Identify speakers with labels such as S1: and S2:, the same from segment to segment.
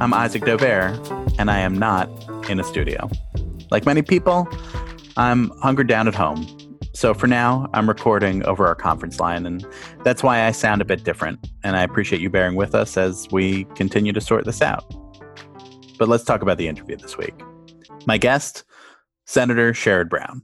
S1: I'm Isaac Dovere, and I am not in a studio. Like many people, I'm hunkered down at home. So for now, I'm recording over our conference line, and that's why I sound a bit different. And I appreciate you bearing with us as we continue to sort this out. But let's talk about the interview this week. My guest, Senator Sherrod Brown.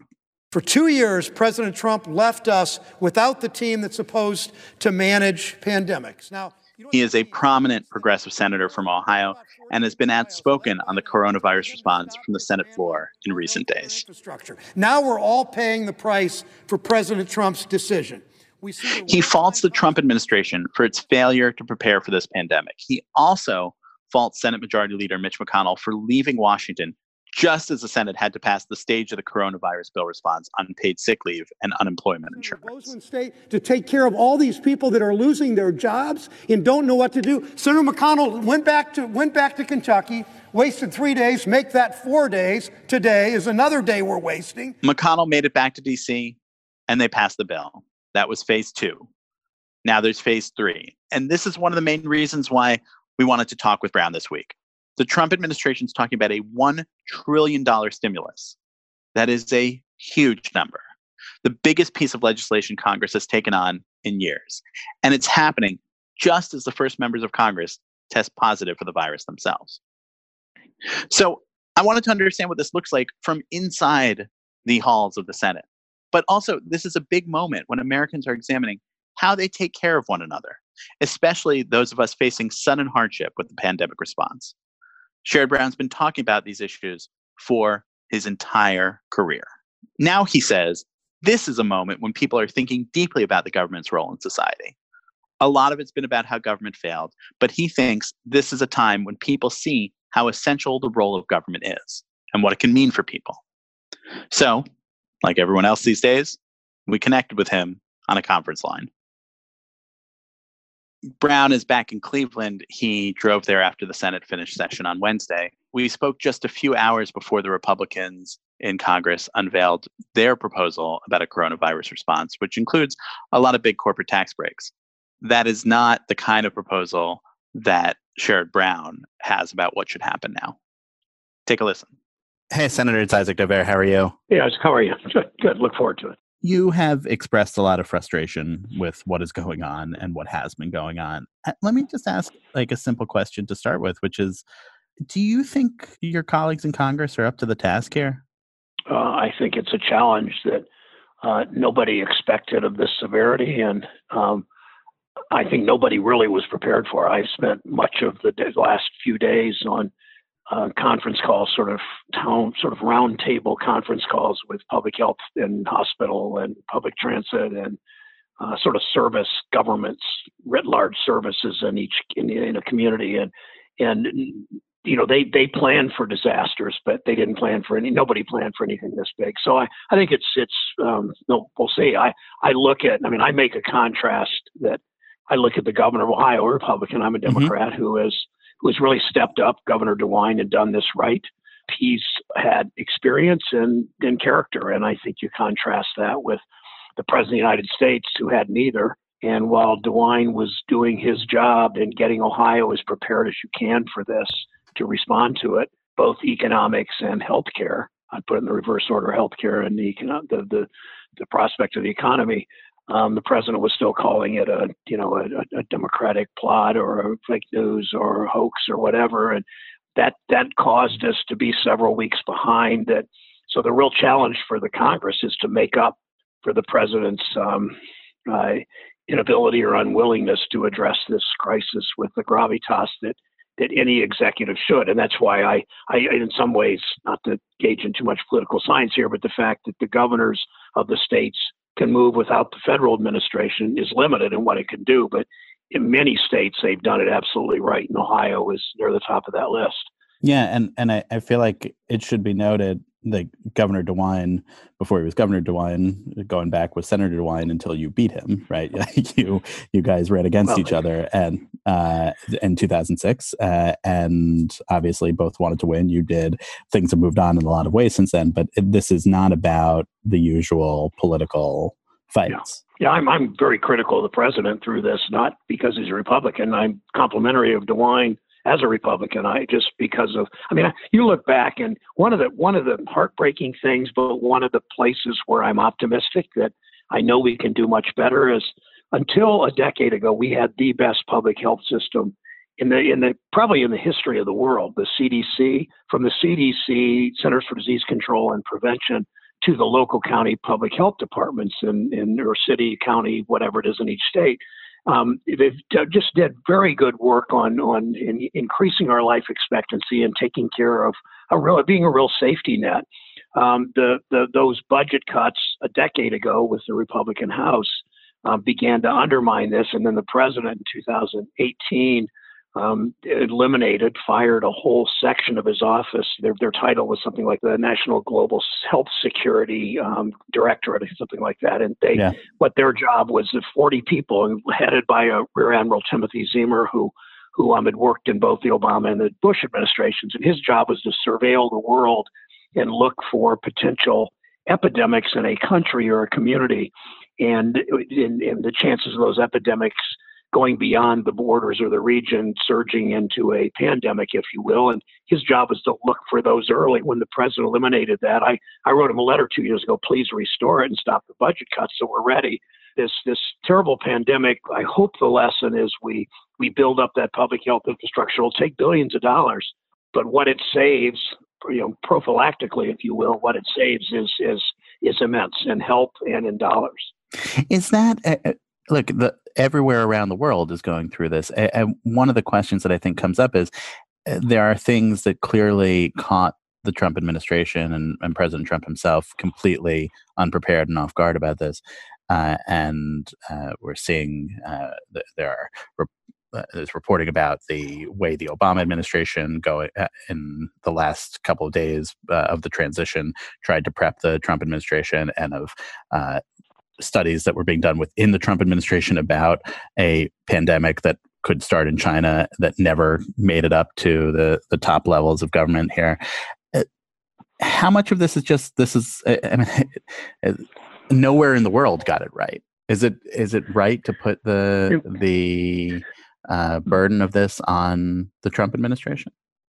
S2: For two years, President Trump left us without the team that's supposed to manage pandemics. Now,
S1: he is a prominent progressive senator from Ohio and has been outspoken on the coronavirus response from the Senate floor in recent days.
S2: Now we're all paying the price for President Trump's decision.
S1: He faults the Trump administration for its failure to prepare for this pandemic. He also faults Senate Majority Leader Mitch McConnell for leaving Washington just as the Senate had to pass the stage of the coronavirus bill response on paid sick leave and unemployment insurance.
S2: Bozeman State to take care of all these people that are losing their jobs and don't know what to do. Senator McConnell went back to went back to Kentucky, wasted three days, make that four days. Today is another day we're wasting.
S1: McConnell made it back to D.C. and they passed the bill. That was phase two. Now there's phase three. And this is one of the main reasons why we wanted to talk with Brown this week. The Trump administration is talking about a $1 trillion stimulus. That is a huge number. The biggest piece of legislation Congress has taken on in years. And it's happening just as the first members of Congress test positive for the virus themselves. So I wanted to understand what this looks like from inside the halls of the Senate. But also, this is a big moment when Americans are examining how they take care of one another, especially those of us facing sudden hardship with the pandemic response. Sherrod Brown's been talking about these issues for his entire career. Now he says this is a moment when people are thinking deeply about the government's role in society. A lot of it's been about how government failed, but he thinks this is a time when people see how essential the role of government is and what it can mean for people. So, like everyone else these days, we connected with him on a conference line. Brown is back in Cleveland. He drove there after the Senate finished session on Wednesday. We spoke just a few hours before the Republicans in Congress unveiled their proposal about a coronavirus response, which includes a lot of big corporate tax breaks. That is not the kind of proposal that Sherrod Brown has about what should happen now. Take a listen. Hey, Senator, it's Isaac Dovere. How are you?
S3: Yeah, how are you? Good, good. Look forward to it
S1: you have expressed a lot of frustration with what is going on and what has been going on. Uh, let me just ask like a simple question to start with, which is do you think your colleagues in Congress are up to the task here?
S3: Uh, I think it's a challenge that uh, nobody expected of this severity, and um, I think nobody really was prepared for. I spent much of the last few days on uh, conference calls, sort of town, sort of roundtable conference calls with public health and hospital and public transit and uh, sort of service governments, writ large services in each in, in a community, and and you know they they plan for disasters, but they didn't plan for any. Nobody planned for anything this big. So I I think it's it's um, no we'll see. I I look at I mean I make a contrast that I look at the governor of Ohio, Republican. I'm a mm-hmm. Democrat mm-hmm. who is who has really stepped up, Governor DeWine, and done this right. He's had experience and, and character, and I think you contrast that with the President of the United States, who had neither. And while DeWine was doing his job and getting Ohio as prepared as you can for this to respond to it, both economics and healthcare, I'd put in the reverse order healthcare and the, the, the, the prospect of the economy. Um, the president was still calling it a, you know, a, a, Democratic plot or a fake news or a hoax or whatever, and that that caused us to be several weeks behind. That so the real challenge for the Congress is to make up for the president's um, uh, inability or unwillingness to address this crisis with the gravitas that that any executive should. And that's why I, I, in some ways, not to gauge in too much political science here, but the fact that the governors of the states can move without the federal administration is limited in what it can do. But in many states, they've done it absolutely right, and Ohio is near the top of that list.
S1: Yeah, and and I, I feel like it should be noted that Governor DeWine, before he was Governor DeWine, going back with Senator DeWine until you beat him, right? you you guys ran against well, each other and uh, in 2006, uh, and obviously both wanted to win. You did. Things have moved on in a lot of ways since then, but it, this is not about the usual political fights.
S3: Yeah. yeah, I'm I'm very critical of the president through this, not because he's a Republican. I'm complimentary of DeWine as a Republican. I just because of I mean you look back and one of the one of the heartbreaking things, but one of the places where I'm optimistic that I know we can do much better is until a decade ago we had the best public health system in the in the probably in the history of the world. The CDC from the CDC Centers for Disease Control and Prevention to the local county public health departments in, in or city, county, whatever it is in each state um, they've just did very good work on on in increasing our life expectancy and taking care of a real being a real safety net. Um, the, the those budget cuts a decade ago with the Republican House uh, began to undermine this, and then the president in 2018 um, eliminated, fired a whole section of his office. Their, their title was something like the National Global Health Security um, Directorate, something like that. And they, yeah. what their job was, 40 people headed by a Rear Admiral Timothy Ziemer, who who um, had worked in both the Obama and the Bush administrations, and his job was to surveil the world and look for potential epidemics in a country or a community, and, and, and the chances of those epidemics going beyond the borders or the region, surging into a pandemic, if you will. And his job was to look for those early. When the president eliminated that, I, I wrote him a letter two years ago, please restore it and stop the budget cuts so we're ready. This this terrible pandemic, I hope the lesson is we we build up that public health infrastructure. It'll take billions of dollars, but what it saves, you know, prophylactically, if you will, what it saves is is is immense in help and in dollars.
S1: Is that uh, look the everywhere around the world is going through this and one of the questions that i think comes up is uh, there are things that clearly caught the trump administration and, and president trump himself completely unprepared and off guard about this uh, and uh, we're seeing uh, there are uh, there's reporting about the way the Obama administration going uh, in the last couple of days uh, of the transition tried to prep the Trump administration and of studies that were being done within the Trump administration about a pandemic that could start in China that never made it up to the the top levels of government here. Uh, how much of this is just this is I mean nowhere in the world got it right. Is it is it right to put the the uh, burden of this on the Trump administration?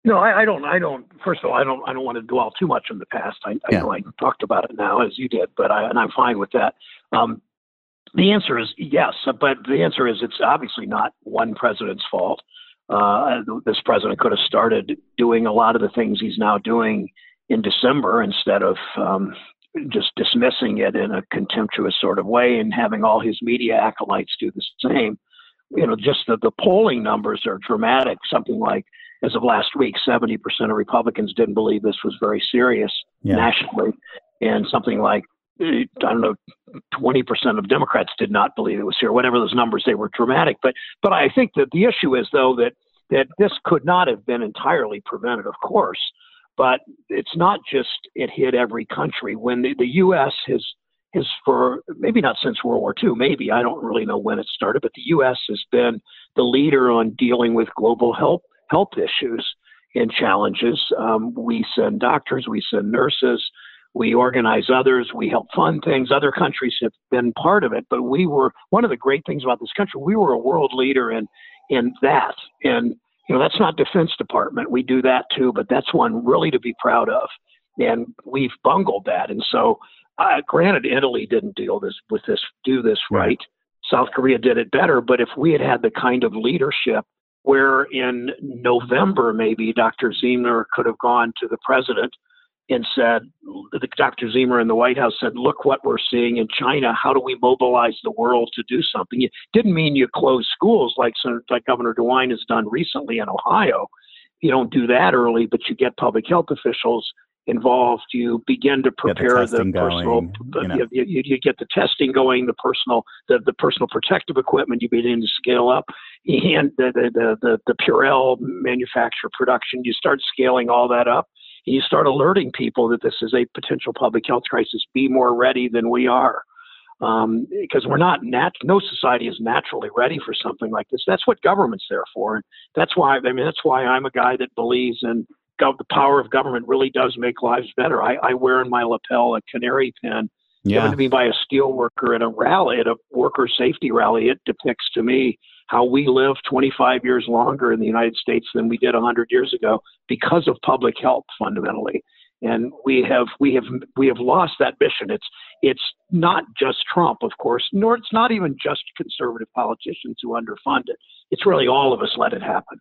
S3: No, I, I, don't. I don't. First of all, I don't. I don't want to dwell too much on the past. I, I yeah. know I talked about it now, as you did, but I and I'm fine with that. Um, the answer is yes, but the answer is it's obviously not one president's fault. Uh, this president could have started doing a lot of the things he's now doing in December instead of um, just dismissing it in a contemptuous sort of way and having all his media acolytes do the same. You know, just the, the polling numbers are dramatic. Something like as of last week, 70% of Republicans didn't believe this was very serious yeah. nationally. And something like, I don't know, 20% of Democrats did not believe it was here. Whatever those numbers, they were dramatic. But, but I think that the issue is, though, that, that this could not have been entirely prevented, of course. But it's not just it hit every country. When the, the U.S. has has for maybe not since World War II, maybe I don't really know when it started, but the U.S. has been the leader on dealing with global health health issues and challenges. Um, we send doctors, we send nurses, we organize others, we help fund things. Other countries have been part of it, but we were one of the great things about this country. We were a world leader in in that, and you know that's not Defense Department. We do that too, but that's one really to be proud of. And we've bungled that, and so uh, granted, Italy didn't deal this with this, do this right. right. South Korea did it better, but if we had had the kind of leadership where in November, maybe Dr. Ziemer could have gone to the president and said, the, Dr. Ziemer in the White House said, look what we're seeing in China. How do we mobilize the world to do something? It didn't mean you close schools like, like Governor DeWine has done recently in Ohio. You don't do that early, but you get public health officials involved. You begin to prepare the,
S1: the
S3: personal.
S1: Going, you, know.
S3: you, you, you, get the testing going, the personal, the, the personal protective equipment. You begin to scale up, and the the the, the, the Purell manufacture production. You start scaling all that up. You start alerting people that this is a potential public health crisis. Be more ready than we are um, because we're not nat- no society is naturally ready for something like this. That's what government's there for, and that's why I mean that's why I'm a guy that believes in gov- the power of government really does make lives better. I, I wear in my lapel a canary pin
S1: yeah.
S3: given to me by a steel worker at a rally at a worker safety rally. It depicts to me how we live 25 years longer in the United States than we did 100 years ago because of public health fundamentally and we have we have we have lost that mission it's it's not just trump of course nor it's not even just conservative politicians who underfund it it's really all of us let it happen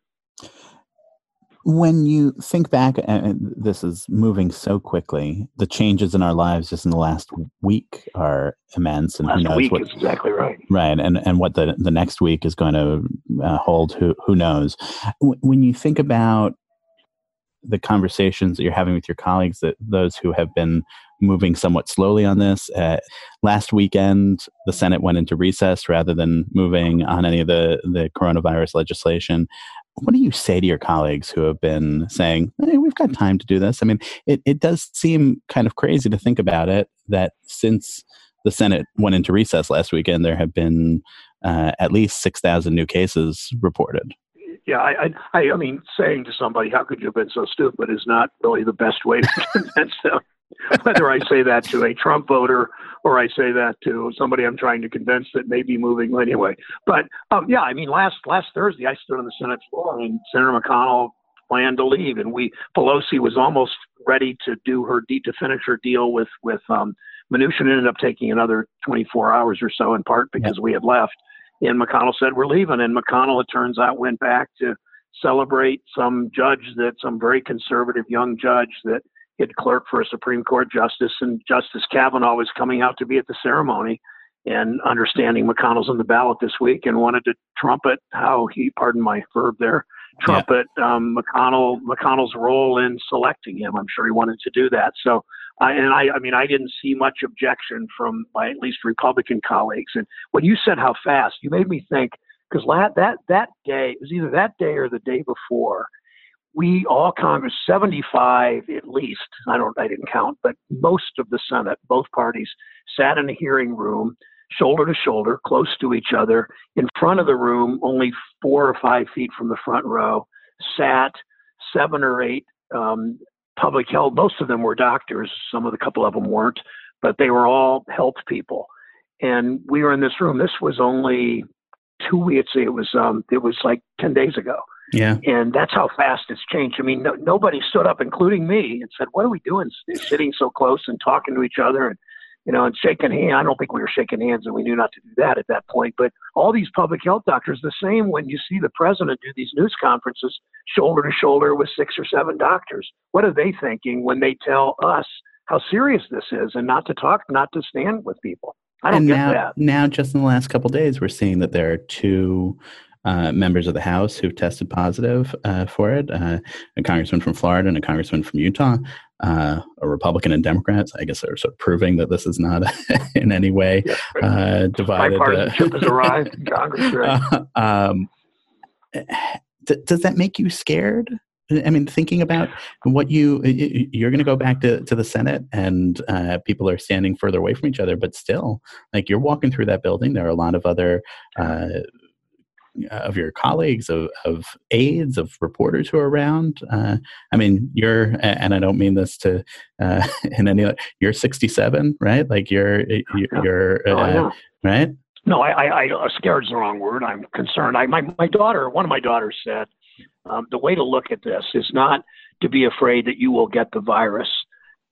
S1: when you think back and this is moving so quickly the changes in our lives just in the last week are immense and
S3: last
S1: who knows
S3: week
S1: what
S3: is exactly right
S1: right and and what the the next week is going to uh, hold who who knows when you think about the conversations that you're having with your colleagues, that those who have been moving somewhat slowly on this. Uh, last weekend, the Senate went into recess rather than moving on any of the, the coronavirus legislation. What do you say to your colleagues who have been saying, hey, we've got time to do this? I mean, it, it does seem kind of crazy to think about it that since the Senate went into recess last weekend, there have been uh, at least 6,000 new cases reported
S3: yeah, I, I, I mean, saying to somebody, "How could you have been so stupid?" is not really the best way to convince them. Whether I say that to a Trump voter or I say that to somebody I'm trying to convince that may be moving anyway. But um, yeah, I mean, last last Thursday I stood on the Senate floor and Senator McConnell planned to leave, and we Pelosi was almost ready to do her de- to finish her deal with with um, Mnuchin. Ended up taking another 24 hours or so, in part because we had left. And McConnell said, We're leaving. And McConnell, it turns out, went back to celebrate some judge that, some very conservative young judge that had clerked for a Supreme Court justice. And Justice Kavanaugh was coming out to be at the ceremony and understanding McConnell's on the ballot this week and wanted to trumpet how he, pardon my verb there, trumpet yeah. um, McConnell McConnell's role in selecting him. I'm sure he wanted to do that. So uh, and I, I mean, I didn't see much objection from my at least Republican colleagues. And when you said how fast, you made me think because that that day it was either that day or the day before. We all Congress, 75 at least. I don't, I didn't count, but most of the Senate, both parties, sat in a hearing room, shoulder to shoulder, close to each other. In front of the room, only four or five feet from the front row, sat seven or eight um, public health. Most of them were doctors. Some of the couple of them weren't, but they were all health people. And we were in this room. This was only two weeks. It was um, it was like ten days ago.
S1: Yeah.
S3: And that's how fast it's changed. I mean, no, nobody stood up, including me, and said, "What are we doing? Sitting so close and talking to each other and you know, and shaking hands. I don't think we were shaking hands, and we knew not to do that at that point. But all these public health doctors, the same when you see the president do these news conferences, shoulder to shoulder with six or seven doctors. What are they thinking when they tell us how serious this is, and not to talk, not to stand with people? I don't
S1: and
S3: get
S1: now,
S3: that.
S1: Now, just in the last couple days, we're seeing that there are two uh, members of the House who've tested positive uh, for it uh, a congressman from Florida and a congressman from Utah, uh, a Republican and Democrats. I guess they're sort of proving that this is not in any way uh, divided.
S3: Bipartisanship has arrived in Congress. Right?
S1: um, th- does that make you scared? I mean, thinking about what you you're going to go back to, to the Senate, and uh, people are standing further away from each other, but still, like you're walking through that building. There are a lot of other uh, of your colleagues, of, of aides, of reporters who are around. Uh, I mean, you're, and I don't mean this to uh, in any. You're 67, right? Like you're, you're, uh, right?
S3: No, I, I, I, scared is the wrong word. I'm concerned. I, my, my daughter, one of my daughters said, um, the way to look at this is not to be afraid that you will get the virus.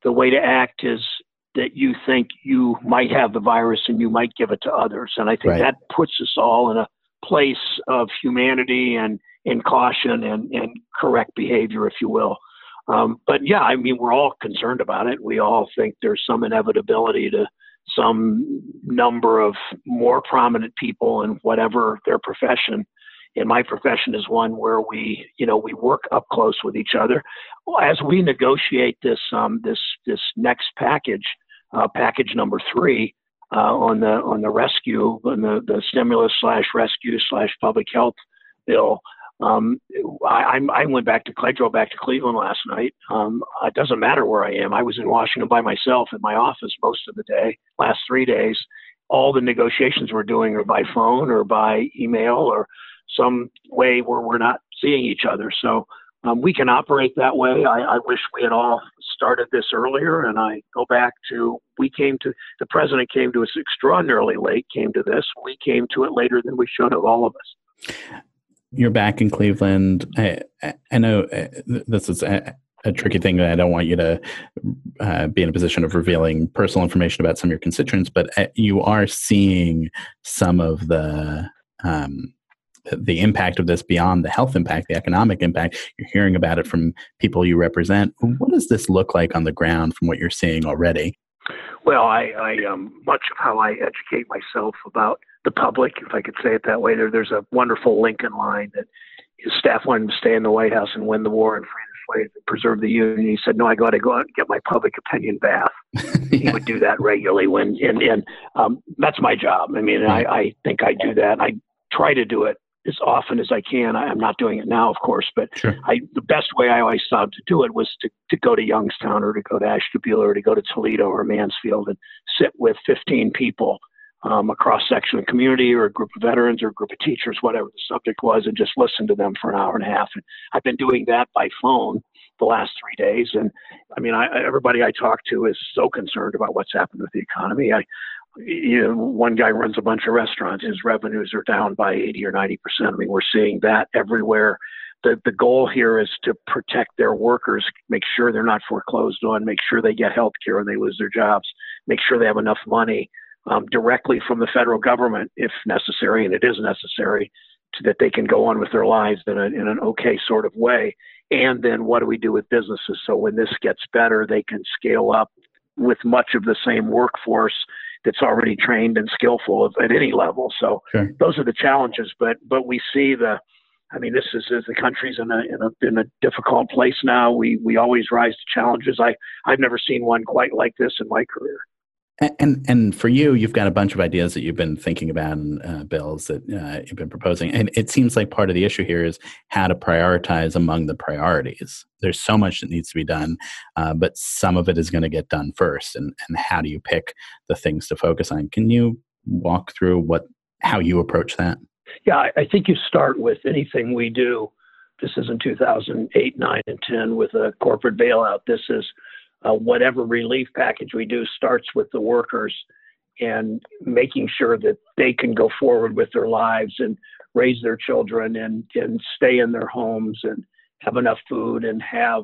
S3: The way to act is that you think you might have the virus and you might give it to others. And I think right. that puts us all in a place of humanity and, and caution and, and correct behavior, if you will. Um, but yeah, I mean, we're all concerned about it. We all think there's some inevitability to some number of more prominent people in whatever their profession in my profession is one where we, you know, we work up close with each other. As we negotiate this um, this this next package, uh, package number three uh, on the on the rescue, on the, the stimulus slash rescue slash public health bill. Um, I, I went back to I drove back to Cleveland last night. Um, it doesn't matter where I am. I was in Washington by myself in my office most of the day, last three days. All the negotiations we're doing are by phone or by email or some way where we're not seeing each other. So um, we can operate that way. I, I wish we had all started this earlier. And I go back to we came to the president came to us extraordinarily late. Came to this. We came to it later than we should have. All of us.
S1: You're back in Cleveland. I, I know uh, this is a, a, tricky thing. that I don't want you to uh, be in a position of revealing personal information about some of your constituents, but uh, you are seeing some of the um, the impact of this beyond the health impact, the economic impact. You're hearing about it from people you represent. What does this look like on the ground from what you're seeing already?
S3: Well, I, I um, much of how I educate myself about the public, if I could say it that way. There, there's a wonderful Lincoln line that his staff wanted to stay in the White House and win the war and free the slaves and preserve the Union. He said, "No, I got to go out and get my public opinion bath." yeah. He would do that regularly when, and and um, that's my job. I mean, I, I think I do that. I try to do it as often as I can. I, am not doing it now, of course, but sure. I, the best way I always thought to do it was to, to go to Youngstown or to go to Ashtabula or to go to Toledo or Mansfield and sit with 15 people, um, a cross section of community or a group of veterans or a group of teachers, whatever the subject was, and just listen to them for an hour and a half. And I've been doing that by phone the last three days. And I mean, I, everybody I talk to is so concerned about what's happened with the economy. I, you know, one guy runs a bunch of restaurants. His revenues are down by 80 or 90 percent. I mean, we're seeing that everywhere. The the goal here is to protect their workers, make sure they're not foreclosed on, make sure they get health care when they lose their jobs, make sure they have enough money um, directly from the federal government, if necessary, and it is necessary, to, that they can go on with their lives in, a, in an okay sort of way. And then what do we do with businesses so when this gets better, they can scale up with much of the same workforce that's already trained and skillful at any level. So sure. those are the challenges. But but we see the, I mean, this is, is the country's in a, in a in a difficult place now. We we always rise to challenges. I I've never seen one quite like this in my career.
S1: And and for you, you've got a bunch of ideas that you've been thinking about and uh, bills that uh, you've been proposing. And it seems like part of the issue here is how to prioritize among the priorities. There's so much that needs to be done, uh, but some of it is going to get done first. And and how do you pick the things to focus on? Can you walk through what how you approach that?
S3: Yeah, I, think you start with anything we do. This is in 2008, 9, and 10 with a corporate bailout. This is uh, whatever relief package we do starts with the workers and making sure that they can go forward with their lives and raise their children and, and stay in their homes and have enough food and have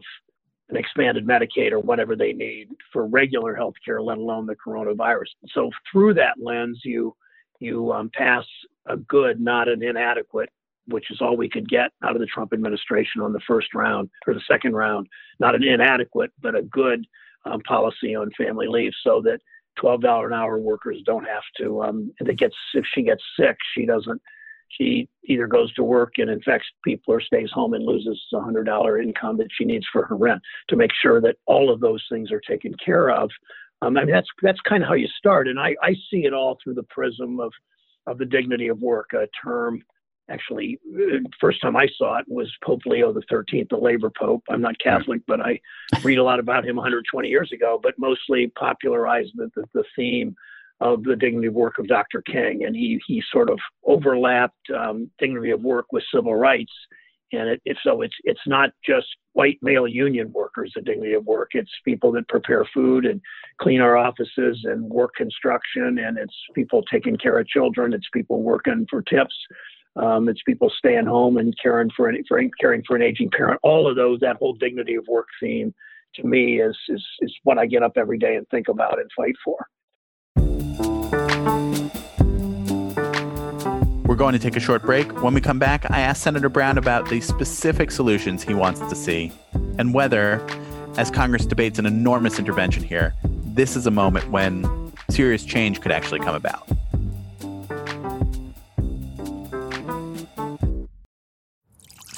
S3: an expanded Medicaid or whatever they need for regular health care, let alone the coronavirus. So through that lens, you you um, pass a good, not an inadequate which is all we could get out of the Trump administration on the first round or the second round. Not an inadequate, but a good um, policy on family leave, so that $12 an hour workers don't have to. Um, gets if she gets sick, she doesn't. She either goes to work and infects people, or stays home and loses hundred dollar income that she needs for her rent. To make sure that all of those things are taken care of. Um, I mean, that's that's kind of how you start, and I, I see it all through the prism of of the dignity of work, a term actually first time I saw it was Pope Leo the 13th, the labor pope. I'm not Catholic, but I read a lot about him 120 years ago, but mostly popularized the, the, the theme of the dignity of work of Dr. King. And he, he sort of overlapped um, dignity of work with civil rights. And it, it, so it's, it's not just white male union workers, the dignity of work. It's people that prepare food and clean our offices and work construction. And it's people taking care of children. It's people working for tips um, it's people staying home and caring for, an, for caring for an aging parent. All of those, that whole dignity of work theme, to me is, is is what I get up every day and think about and fight for.
S1: We're going to take a short break. When we come back, I asked Senator Brown about the specific solutions he wants to see and whether, as Congress debates an enormous intervention here, this is a moment when serious change could actually come about.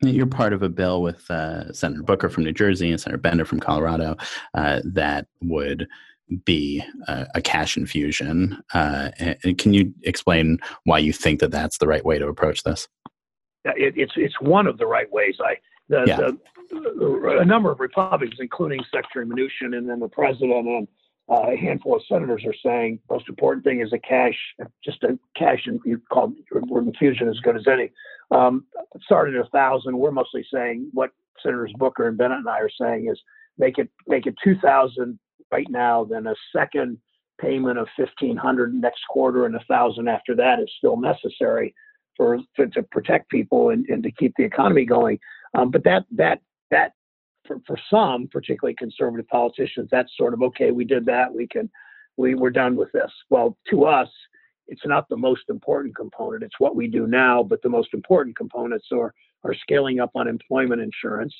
S1: You're part of a bill with uh, Senator Booker from New Jersey and Senator Bennet from Colorado uh, that would be a, a cash infusion. Uh, and can you explain why you think that that's the right way to approach this?
S3: It, it's it's one of the right ways. I the,
S1: Yeah.
S3: the, a number of Republicans, including Secretary Mnuchin and then the president and uh, a handful of senators, are saying most important thing is a cash, just a cash, and you call infusion as good as any. Um, started at a thousand. We're mostly saying what Senators Booker and Bennet and I are saying is make it make it two thousand right now, then a second payment of fifteen hundred next quarter, and a thousand after that is still necessary for to, to protect people and, and to keep the economy going. Um, but that that that for, for some, particularly conservative politicians, that's sort of okay. We did that. We can we we're done with this. Well, to us, it's not the most important component. It's what we do now. But the most important components are are scaling up unemployment insurance.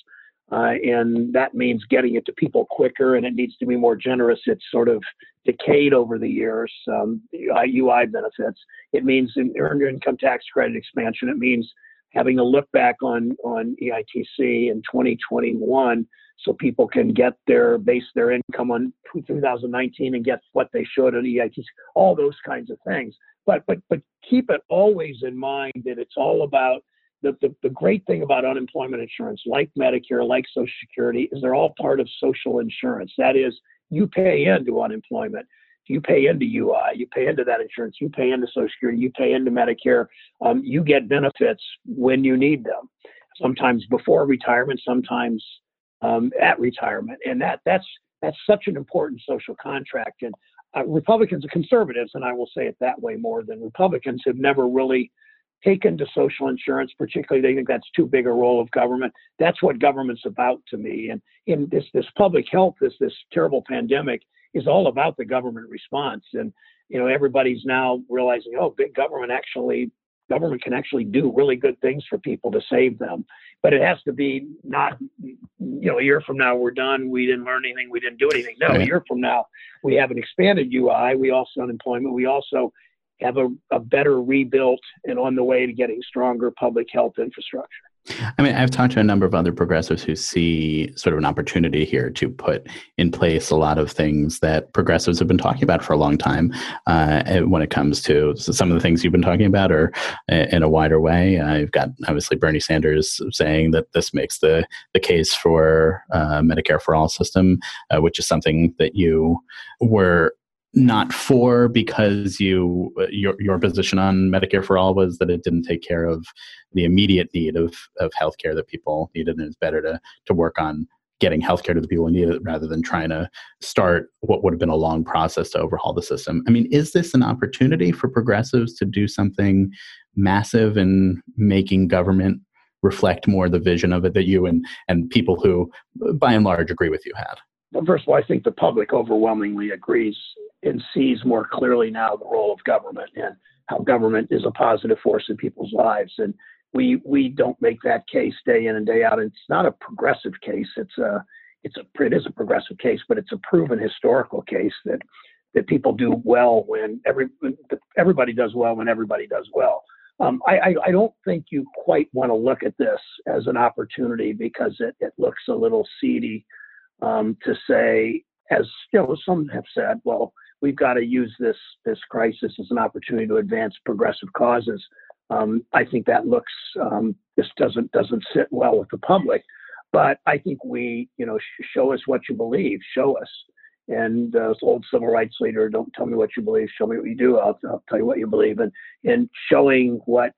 S3: Uh, and that means getting it to people quicker, and it needs to be more generous. It's sort of decayed over the years. Um, UI benefits. It means earned income tax credit expansion. It means having a look back on on EITC in 2021, so people can get their base their income on 2019 and get what they should on EITC. All those kinds of things. But but but keep it always in mind that it's all about the, the, the great thing about unemployment insurance, like Medicare, like Social Security, is they're all part of social insurance. That is, you pay into unemployment, you pay into UI, you pay into that insurance, you pay into Social Security, you pay into Medicare. Um, you get benefits when you need them. Sometimes before retirement, sometimes um, at retirement, and that that's that's such an important social contract. And uh, Republicans and conservatives, and I will say it that way more than Republicans, have never really taken to social insurance, particularly they think that's too big a role of government. That's what government's about to me. And in this this public health, this this terrible pandemic is all about the government response. And you know, everybody's now realizing, oh, big government actually government can actually do really good things for people to save them. But it has to be not, you know, a year from now we're done. We didn't learn anything. We didn't do anything. No, a year from now we have an expanded UI. We also unemployment. We also have a, a better rebuilt and on the way to getting stronger public health infrastructure.
S1: I mean, I've talked to a number of other progressives who see sort of an opportunity here to put in place a lot of things that progressives have been talking about for a long time. Uh, when it comes to some of the things you've been talking about, or uh, in a wider way, you've got obviously Bernie Sanders saying that this makes the the case for uh, Medicare for all system, uh, which is something that you were not for because you your your position on Medicare for all was that it didn't take care of the immediate need of of healthcare that people needed, and it's better to to work on getting healthcare to the people who need it rather than trying to start what would have been a long process to overhaul the system. I mean, is this an opportunity for progressives to do something massive in making government reflect more the vision of it that you and and people who by and large agree with you had?
S3: Well, first of all, I think the public overwhelmingly agrees and sees more clearly now the role of government and how government is a positive force in people's lives. And we we don't make that case day in and day out. It's not a progressive case. It's a it's a it is a progressive case, but it's a proven historical case that that people do well when every everybody does well when everybody does well. Um, I, I, I don't think you quite want to look at this as an opportunity because it, it looks a little seedy um, to say, as you know, some have said, well, we've got to use this this crisis as an opportunity to advance progressive causes. Um, I think that looks um, this doesn't doesn't sit well with the public, but I think we you know sh- show us what you believe, show us. And uh, old civil rights leader, don't tell me what you believe, show me what you do. I'll, I'll tell you what you believe. And and showing what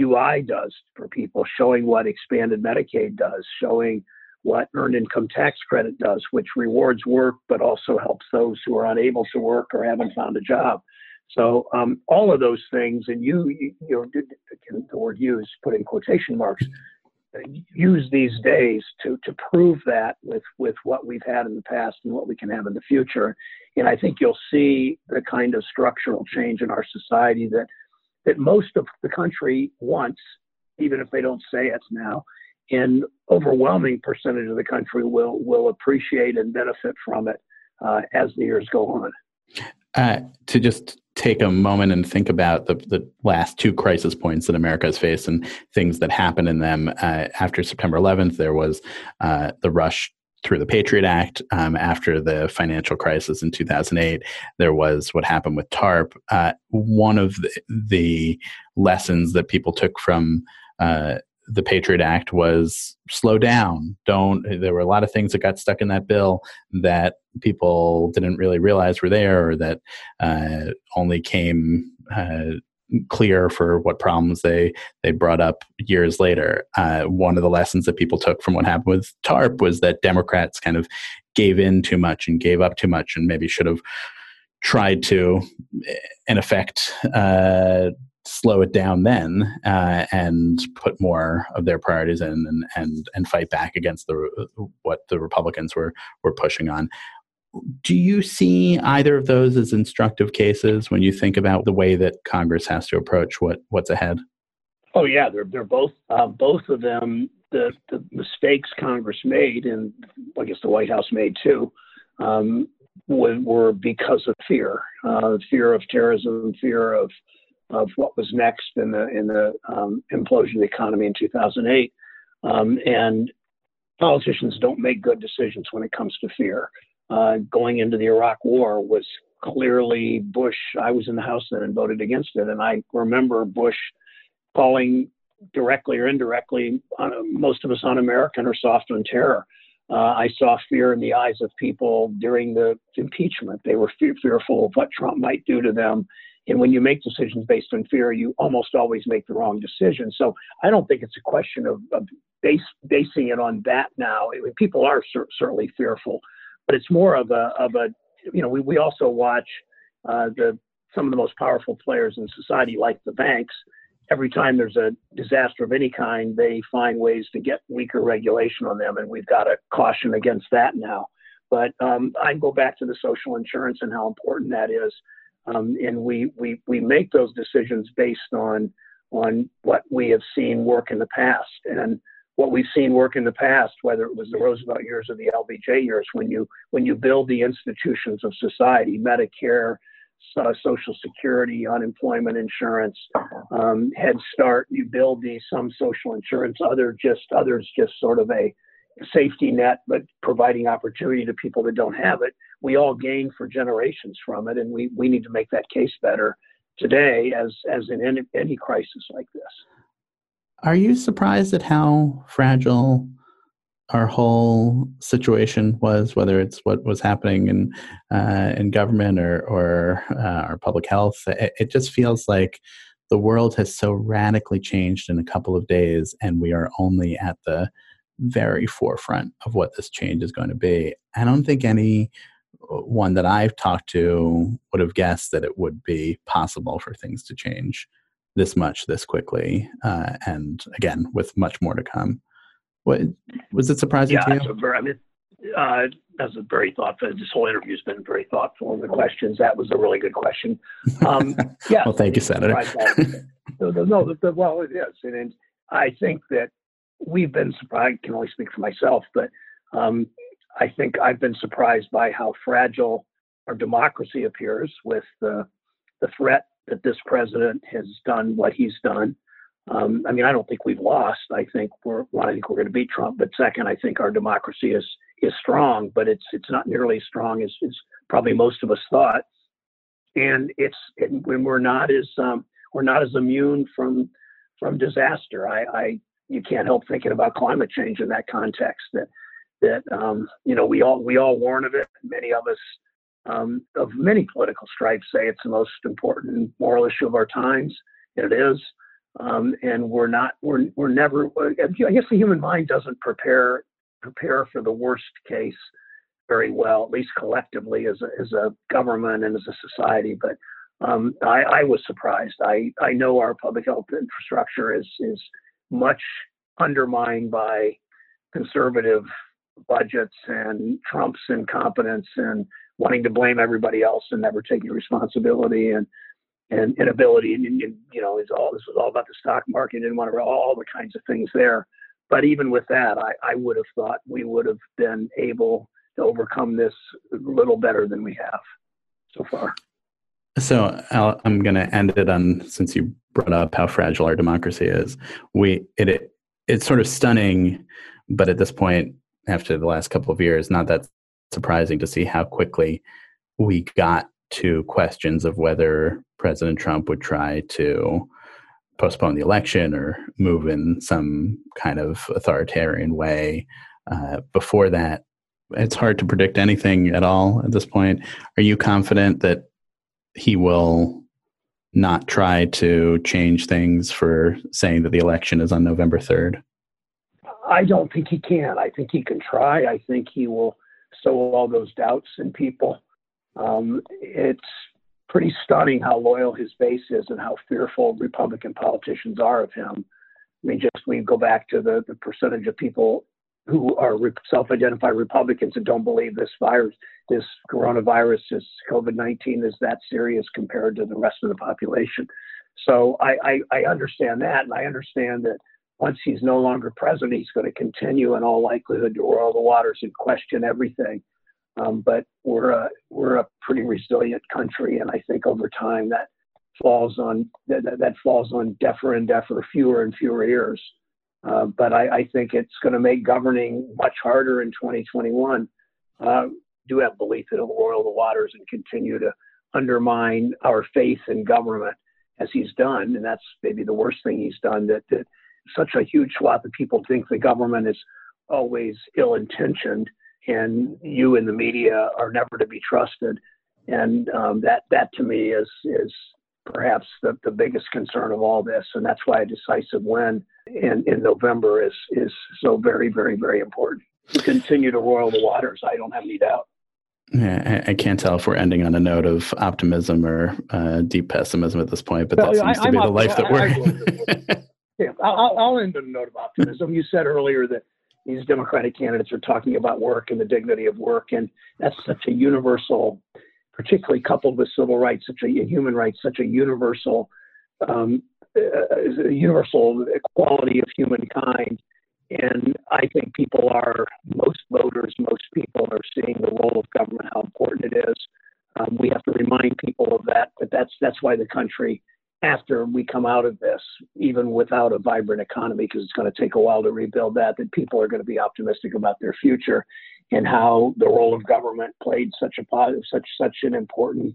S3: UI does for people, showing what expanded Medicaid does, showing what earned income tax credit does, which rewards work but also helps those who are unable to work or haven't found a job. So um, all of those things, and you, you, you know, the word "use" put in quotation marks, use these days to to prove that with with what we've had in the past and what we can have in the future. And I think you'll see the kind of structural change in our society that that most of the country wants, even if they don't say it now. And overwhelming percentage of the country will will appreciate and benefit from it uh, as the years go on.
S1: Uh, to just take a moment and think about the, the last two crisis points that America has faced and things that happened in them. Uh, after September 11th, there was uh, the rush through the Patriot Act. Um, after the financial crisis in 2008, there was what happened with TARP. Uh, one of the, the, lessons that people took from uh, the Patriot Act was slow down. Don't. There were a lot of things that got stuck in that bill that people didn't really realize were there, or that uh, only came uh, clear for what problems they they brought up years later. Uh, one of the lessons that people took from what happened with TARP was that Democrats kind of gave in too much and gave up too much, and maybe should have tried to, in effect, uh, slow it down then uh, and put more of their priorities in and and and fight back against the what the Republicans were were pushing on. Do you see either of those as instructive cases when you think about the way that Congress has to approach what what's ahead?
S3: Oh yeah, they're they're both uh, both of them. The the mistakes Congress made, and I guess the White House made too, um, were, because of fear, uh, fear of terrorism, fear of of what was next in the in the um, implosion of the economy in 2008. Um, and politicians don't make good decisions when it comes to fear. Uh, going into the Iraq War was clearly Bush. I was in the House then and voted against it, and I remember Bush calling directly or indirectly on, most of us un-American or soft on terror. Uh, I saw fear in the eyes of people during the impeachment. They were fe- fearful of what Trump might do to them and when you make decisions based on fear, you almost always make the wrong decision. So I don't think it's a question of, of base, basing it on that now. I mean, people are cer- certainly fearful, but it's more of a, of a you know, we, we also watch uh, the some of the most powerful players in society, like the banks. Every time there's a disaster of any kind, they find ways to get weaker regulation on them, and we've got to caution against that now. But um, I go back to the social insurance and how important that is. Um, and we, we, we make those decisions based on, on what we have seen work in the past. And what we've seen work in the past, whether it was the Roosevelt years or the LBJ years, when you, when you build the institutions of society, Medicare, uh, Social Security, unemployment insurance, um, Head Start, you build these, some social insurance, other just, others just sort of a, safety net, but providing opportunity to people that don't have it. We all gain for generations from it, and we, we need to make that case better today as, as in any, any crisis like this.
S1: Are you surprised at how fragile our whole situation was, whether it's what was happening in uh, in government or or uh, our public health? It, it just feels like the world has so radically changed in a couple of days, and we are only at the very forefront of what this change is going to be. I don't think any uh, one that I've talked to would have guessed that it would be possible for things to change this much this quickly, uh, and again with much more to come. What was it surprising
S3: yeah,
S1: to you?
S3: Very, I mean, uh, that's a very thoughtful. This whole interview has been very thoughtful. In the questions that was a really good question. Um, yeah.
S1: well, thank you, Senator.
S3: no, no, well, it is, and I think that we've been surprised. I can only speak for myself, but um, I think I've been surprised by how fragile our democracy appears with the the threat that this president has done what he's done. Um, I mean, I don't think we've lost. I think we're one. I think we're going to beat Trump. But second, I think our democracy is is strong, but it's it's not nearly as strong as, as probably most of us thought. And it's when we're not as um, we're not as immune from from disaster. I, I you can't help thinking about climate change in that context. That that um, you know we all we all warn of it. Many of us um, of many political stripes say it's the most important moral issue of our times, it is. Um, and we're not we're we're never. I guess the human mind doesn't prepare prepare for the worst case very well, at least collectively as a, as a government and as a society. But Um, I, I, was surprised. I, I know our public health infrastructure is is much undermined by conservative budgets and Trump's incompetence and wanting to blame everybody else and never taking responsibility and and inability and, and you know is all this was all about the stock market and all the kinds of things there. But even with that, I, I would have thought we would have been able to overcome this a little better than we have so far.
S1: So i am going to end it on since you brought up how fragile our democracy is. We it, it it's sort of stunning, but at this point, after the last couple of years, not that surprising to see how quickly we got to questions of whether President Trump would try to postpone the election or move in some kind of authoritarian way. Uh, before that, it's hard to predict anything at all at this point. Are you confident that he will not try to change things for saying that the election is on November 3rd?
S3: I don't think he can. I think he can try. I think he will sow all those doubts in people. Um, it's pretty stunning how loyal his base is and how fearful Republican politicians are of him. I mean, just we go back to the, the percentage of people who are self-identified Republicans and don't believe this virus, this coronavirus, this COVID-19 is that serious compared to the rest of the population. So I, I, I understand that, and I understand that once he's no longer president, he's going to continue in all likelihood to roil the waters and question everything. Um, but we're a we're a pretty resilient country, and I think over time that falls on that, that falls on deafer and deafer, fewer and fewer ears. Uh, but I, I, think it's going to make governing much harder in 2021. Uh, do have belief that it'll roil the waters and continue to undermine our faith in government as he's done, and that's maybe the worst thing he's done. That, that such a huge swath of people think the government is always ill-intentioned, and you and the media are never to be trusted. And um, that that to me is is perhaps the, the biggest concern of all this, and that's why a decisive win in, in November is is so very very very important to continue to roil the waters. I don't have any doubt.
S1: Yeah, I, I can't tell if we're ending on a note of optimism or uh, deep pessimism at this point, but that seems I, to be I'm the life that we're.
S3: yeah, I'll, I'll end on a note of optimism. You said earlier that these Democratic candidates are talking about work and the dignity of work, and that's such a universal, particularly coupled with civil rights, such a human rights, such a universal, um, uh, universal equality of humankind. And I think people are, most voters, most people are seeing the role of government, how important it is. Um, we have to remind people of that, but that's that's why the country after we come out of this, even without a vibrant economy, because it's going to take a while to rebuild that, that people are going to be optimistic about their future and how the role of government played such a positive, such such an important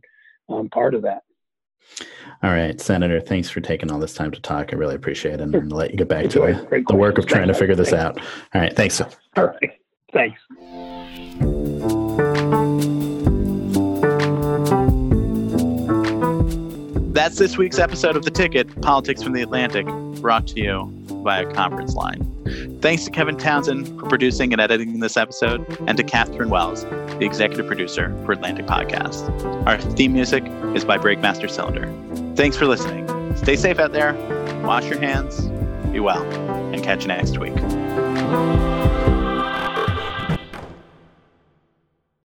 S3: um, part of that.
S1: All right, Senator, thanks for taking all this time to talk. I really appreciate it. And sure. let you get back Enjoy. to the, the work of trying thanks. to figure this thanks. out. All right, thanks.
S3: All right, thanks.
S4: That's this week's episode of The Ticket Politics from the Atlantic, brought to you via Conference Line. Thanks to Kevin Townsend for producing and editing this episode, and to Catherine Wells, the executive producer for Atlantic Podcast. Our theme music is by Breakmaster Cylinder. Thanks for listening. Stay safe out there, wash your hands, be well, and catch you next week.